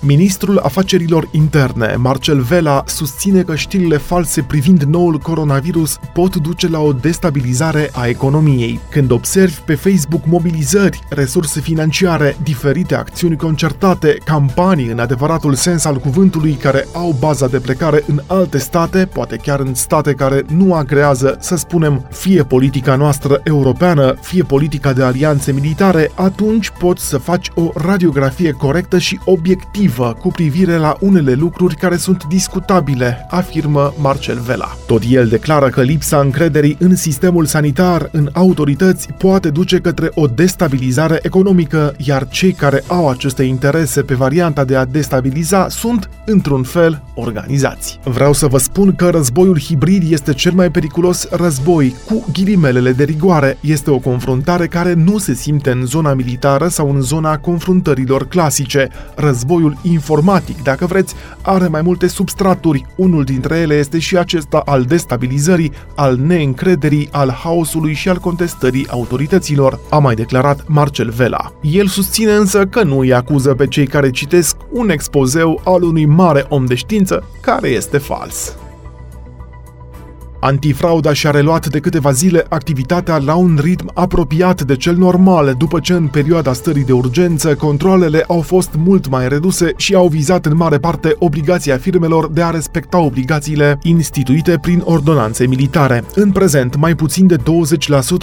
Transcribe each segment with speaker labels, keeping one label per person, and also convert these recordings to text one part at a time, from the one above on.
Speaker 1: Ministrul Afacerilor Interne, Marcel Vela, susține că știrile false privind noul coronavirus pot duce la o destabilizare a economiei. Când observi pe Facebook mobilizări, resurse financiare, diferite acțiuni concertate, campanii în adevăratul sens al cuvântului care au baza de plecare în alte state, poate chiar în state care nu agrează, să spunem, fie politica noastră europeană, fie politica de alianțe militare, atunci poți să faci o radiografie corectă și obiectivă pozitivă cu privire la unele lucruri care sunt discutabile, afirmă Marcel Vela. Tot el declară că lipsa încrederii în sistemul sanitar, în autorități, poate duce către o destabilizare economică, iar cei care au aceste interese pe varianta de a destabiliza sunt, într-un fel, organizați. Vreau să vă spun că războiul hibrid este cel mai periculos război, cu ghilimelele de rigoare. Este o confruntare care nu se simte în zona militară sau în zona confruntărilor clasice. Războiul informatic, dacă vreți, are mai multe substraturi. Unul dintre ele este și acesta al destabilizării, al neîncrederii, al haosului și al contestării autorităților, a mai declarat Marcel Vela. El susține însă că nu îi acuză pe cei care citesc un expozeu al unui mare om de știință care este fals. Antifrauda și-a reluat de câteva zile activitatea la un ritm apropiat de cel normal, după ce în perioada stării de urgență controlele au fost mult mai reduse și au vizat în mare parte obligația firmelor de a respecta obligațiile instituite prin ordonanțe militare. În prezent, mai puțin de 20%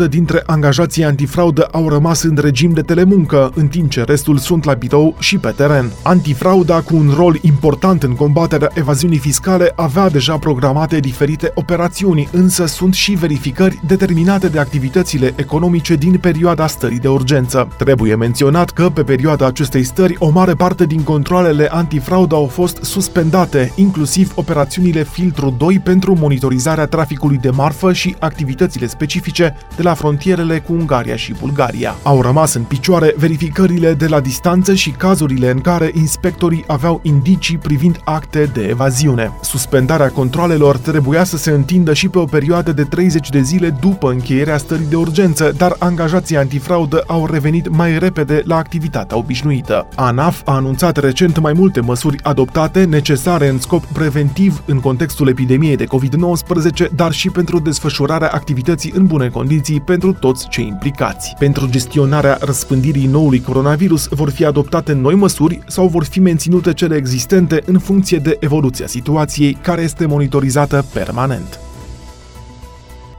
Speaker 1: dintre angajații antifraudă au rămas în regim de telemuncă, în timp ce restul sunt la birou și pe teren. Antifrauda, cu un rol important în combaterea evaziunii fiscale, avea deja programate diferite operațiuni sancțiuni, însă sunt și verificări determinate de activitățile economice din perioada stării de urgență. Trebuie menționat că pe perioada acestei stări o mare parte din controlele antifraudă au fost suspendate, inclusiv operațiunile Filtru 2 pentru monitorizarea traficului de marfă și activitățile specifice de la frontierele cu Ungaria și Bulgaria. Au rămas în picioare verificările de la distanță și cazurile în care inspectorii aveau indicii privind acte de evaziune. Suspendarea controlelor trebuia să se întindă și pe o perioadă de 30 de zile după încheierea stării de urgență, dar angajații antifraudă au revenit mai repede la activitatea obișnuită. ANAF a anunțat recent mai multe măsuri adoptate necesare în scop preventiv în contextul epidemiei de COVID-19, dar și pentru desfășurarea activității în bune condiții pentru toți cei implicați. Pentru gestionarea răspândirii noului coronavirus vor fi adoptate noi măsuri sau vor fi menținute cele existente în funcție de evoluția situației, care este monitorizată permanent.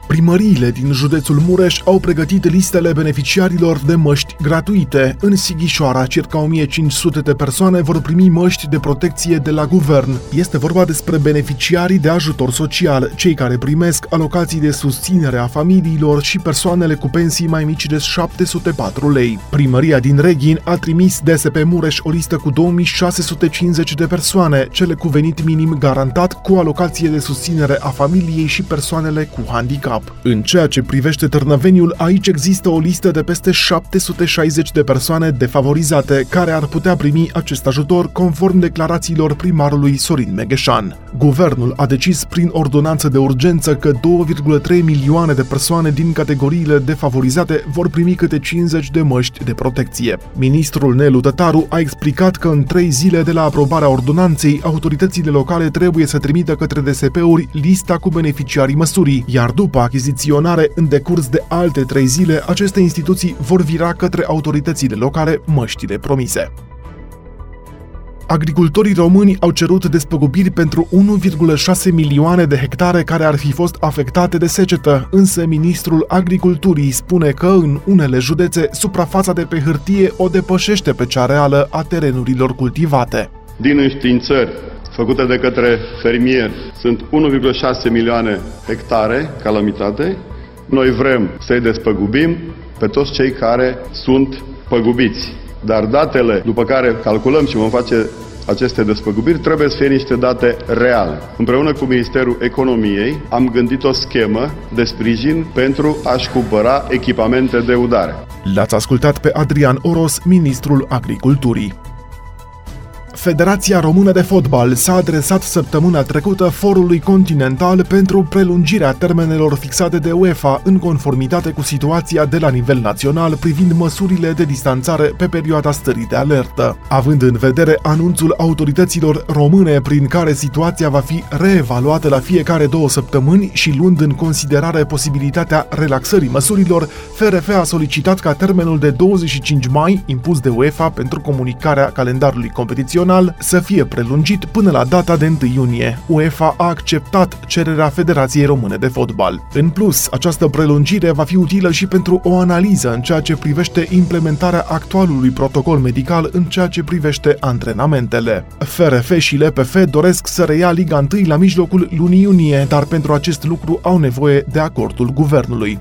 Speaker 1: Primăriile din județul Mureș au pregătit listele beneficiarilor de măști gratuite. În Sighișoara, circa 1500 de persoane vor primi măști de protecție de la guvern. Este vorba despre beneficiarii de ajutor social, cei care primesc alocații de susținere a familiilor și persoanele cu pensii mai mici de 704 lei. Primăria din Reghin a trimis DSP Mureș o listă cu 2650 de persoane, cele cu venit minim garantat, cu alocație de susținere a familiei și persoanele cu handicap cap. În ceea ce privește Târnăveniul, aici există o listă de peste 760 de persoane defavorizate care ar putea primi acest ajutor conform declarațiilor primarului Sorin Megheșan. Guvernul a decis prin ordonanță de urgență că 2,3 milioane de persoane din categoriile defavorizate vor primi câte 50 de măști de protecție. Ministrul Nelu Tătaru a explicat că în trei zile de la aprobarea ordonanței, autoritățile locale trebuie să trimită către DSP-uri lista cu beneficiarii măsurii, iar după achiziționare în decurs de alte trei zile, aceste instituții vor vira către autoritățile locale măștile promise. Agricultorii români au cerut despăgubiri pentru 1,6 milioane de hectare care ar fi fost afectate de secetă, însă ministrul agriculturii spune că în unele județe suprafața de pe hârtie o depășește pe cea reală a terenurilor cultivate.
Speaker 2: Din înștiințări făcute de către fermieri sunt 1,6 milioane hectare calamitate. Noi vrem să-i despăgubim pe toți cei care sunt păgubiți. Dar datele după care calculăm și vom face aceste despăgubiri trebuie să fie niște date reale. Împreună cu Ministerul Economiei am gândit o schemă de sprijin pentru a-și cumpăra echipamente de udare.
Speaker 1: L-ați ascultat pe Adrian Oros, ministrul agriculturii. Federația Română de Fotbal s-a adresat săptămâna trecută forului continental pentru prelungirea termenelor fixate de UEFA în conformitate cu situația de la nivel național privind măsurile de distanțare pe perioada stării de alertă. Având în vedere anunțul autorităților române prin care situația va fi reevaluată la fiecare două săptămâni și luând în considerare posibilitatea relaxării măsurilor, FRF a solicitat ca termenul de 25 mai impus de UEFA pentru comunicarea calendarului competițional național să fie prelungit până la data de 1 iunie. UEFA a acceptat cererea Federației Române de Fotbal. În plus, această prelungire va fi utilă și pentru o analiză în ceea ce privește implementarea actualului protocol medical în ceea ce privește antrenamentele. FRF și LPF doresc să reia Liga 1 la mijlocul lunii iunie, dar pentru acest lucru au nevoie de acordul guvernului.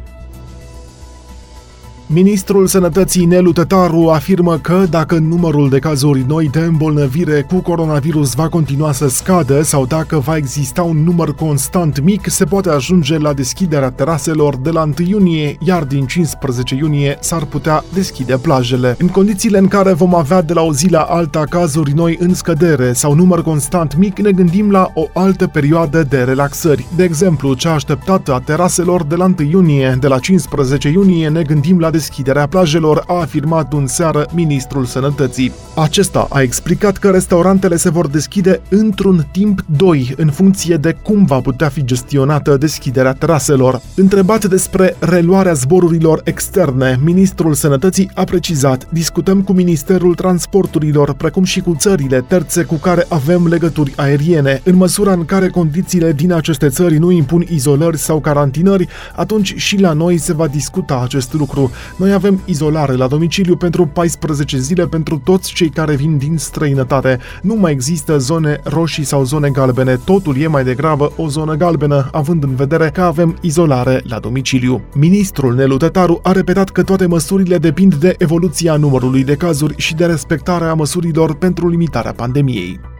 Speaker 1: Ministrul Sănătății Nelu Tătaru afirmă că dacă numărul de cazuri noi de îmbolnăvire cu coronavirus va continua să scadă sau dacă va exista un număr constant mic, se poate ajunge la deschiderea teraselor de la 1 iunie, iar din 15 iunie s-ar putea deschide plajele. În condițiile în care vom avea de la o zi la alta cazuri noi în scădere sau număr constant mic, ne gândim la o altă perioadă de relaxări. De exemplu, cea așteptată a teraselor de la 1 iunie, de la 15 iunie ne gândim la deschiderea plajelor, a afirmat în seară ministrul sănătății. Acesta a explicat că restaurantele se vor deschide într-un timp 2, în funcție de cum va putea fi gestionată deschiderea teraselor. Întrebat despre reluarea zborurilor externe, ministrul sănătății a precizat, discutăm cu Ministerul Transporturilor, precum și cu țările terțe cu care avem legături aeriene. În măsura în care condițiile din aceste țări nu impun izolări sau carantinări, atunci și la noi se va discuta acest lucru. Noi avem izolare la domiciliu pentru 14 zile pentru toți cei care vin din străinătate. Nu mai există zone roșii sau zone galbene, totul e mai degrabă o zonă galbenă, având în vedere că avem izolare la domiciliu. Ministrul Nelu Tătaru a repetat că toate măsurile depind de evoluția numărului de cazuri și de respectarea măsurilor pentru limitarea pandemiei.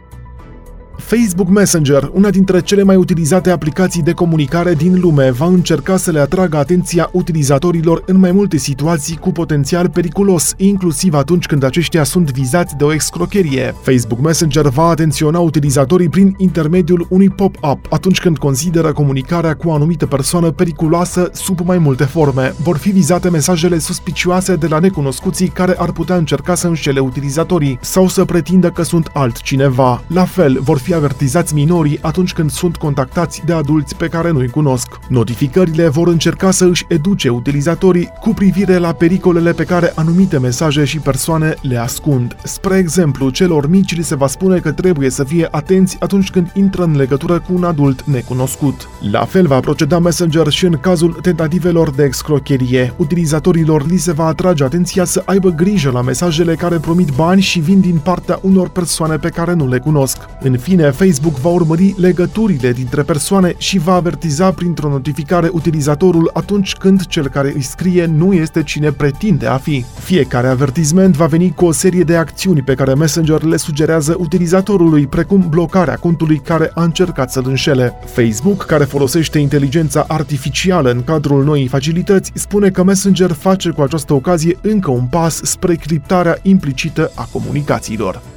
Speaker 1: Facebook Messenger, una dintre cele mai utilizate aplicații de comunicare din lume, va încerca să le atragă atenția utilizatorilor în mai multe situații cu potențial periculos, inclusiv atunci când aceștia sunt vizați de o excrocherie. Facebook Messenger va atenționa utilizatorii prin intermediul unui pop-up atunci când consideră comunicarea cu o anumită persoană periculoasă sub mai multe forme. Vor fi vizate mesajele suspicioase de la necunoscuții care ar putea încerca să înșele utilizatorii sau să pretindă că sunt altcineva. La fel, vor fi avertizați minorii atunci când sunt contactați de adulți pe care nu-i cunosc. Notificările vor încerca să își educe utilizatorii cu privire la pericolele pe care anumite mesaje și persoane le ascund. Spre exemplu, celor mici li se va spune că trebuie să fie atenți atunci când intră în legătură cu un adult necunoscut. La fel va proceda Messenger și în cazul tentativelor de excrocherie. Utilizatorilor li se va atrage atenția să aibă grijă la mesajele care promit bani și vin din partea unor persoane pe care nu le cunosc. În fine, Facebook va urmări legăturile dintre persoane și va avertiza printr-o notificare utilizatorul atunci când cel care îi scrie nu este cine pretinde a fi. Fiecare avertisment va veni cu o serie de acțiuni pe care Messenger le sugerează utilizatorului, precum blocarea contului care a încercat să-l înșele. Facebook, care folosește inteligența artificială în cadrul noii facilități, spune că Messenger face cu această ocazie încă un pas spre criptarea implicită a comunicațiilor.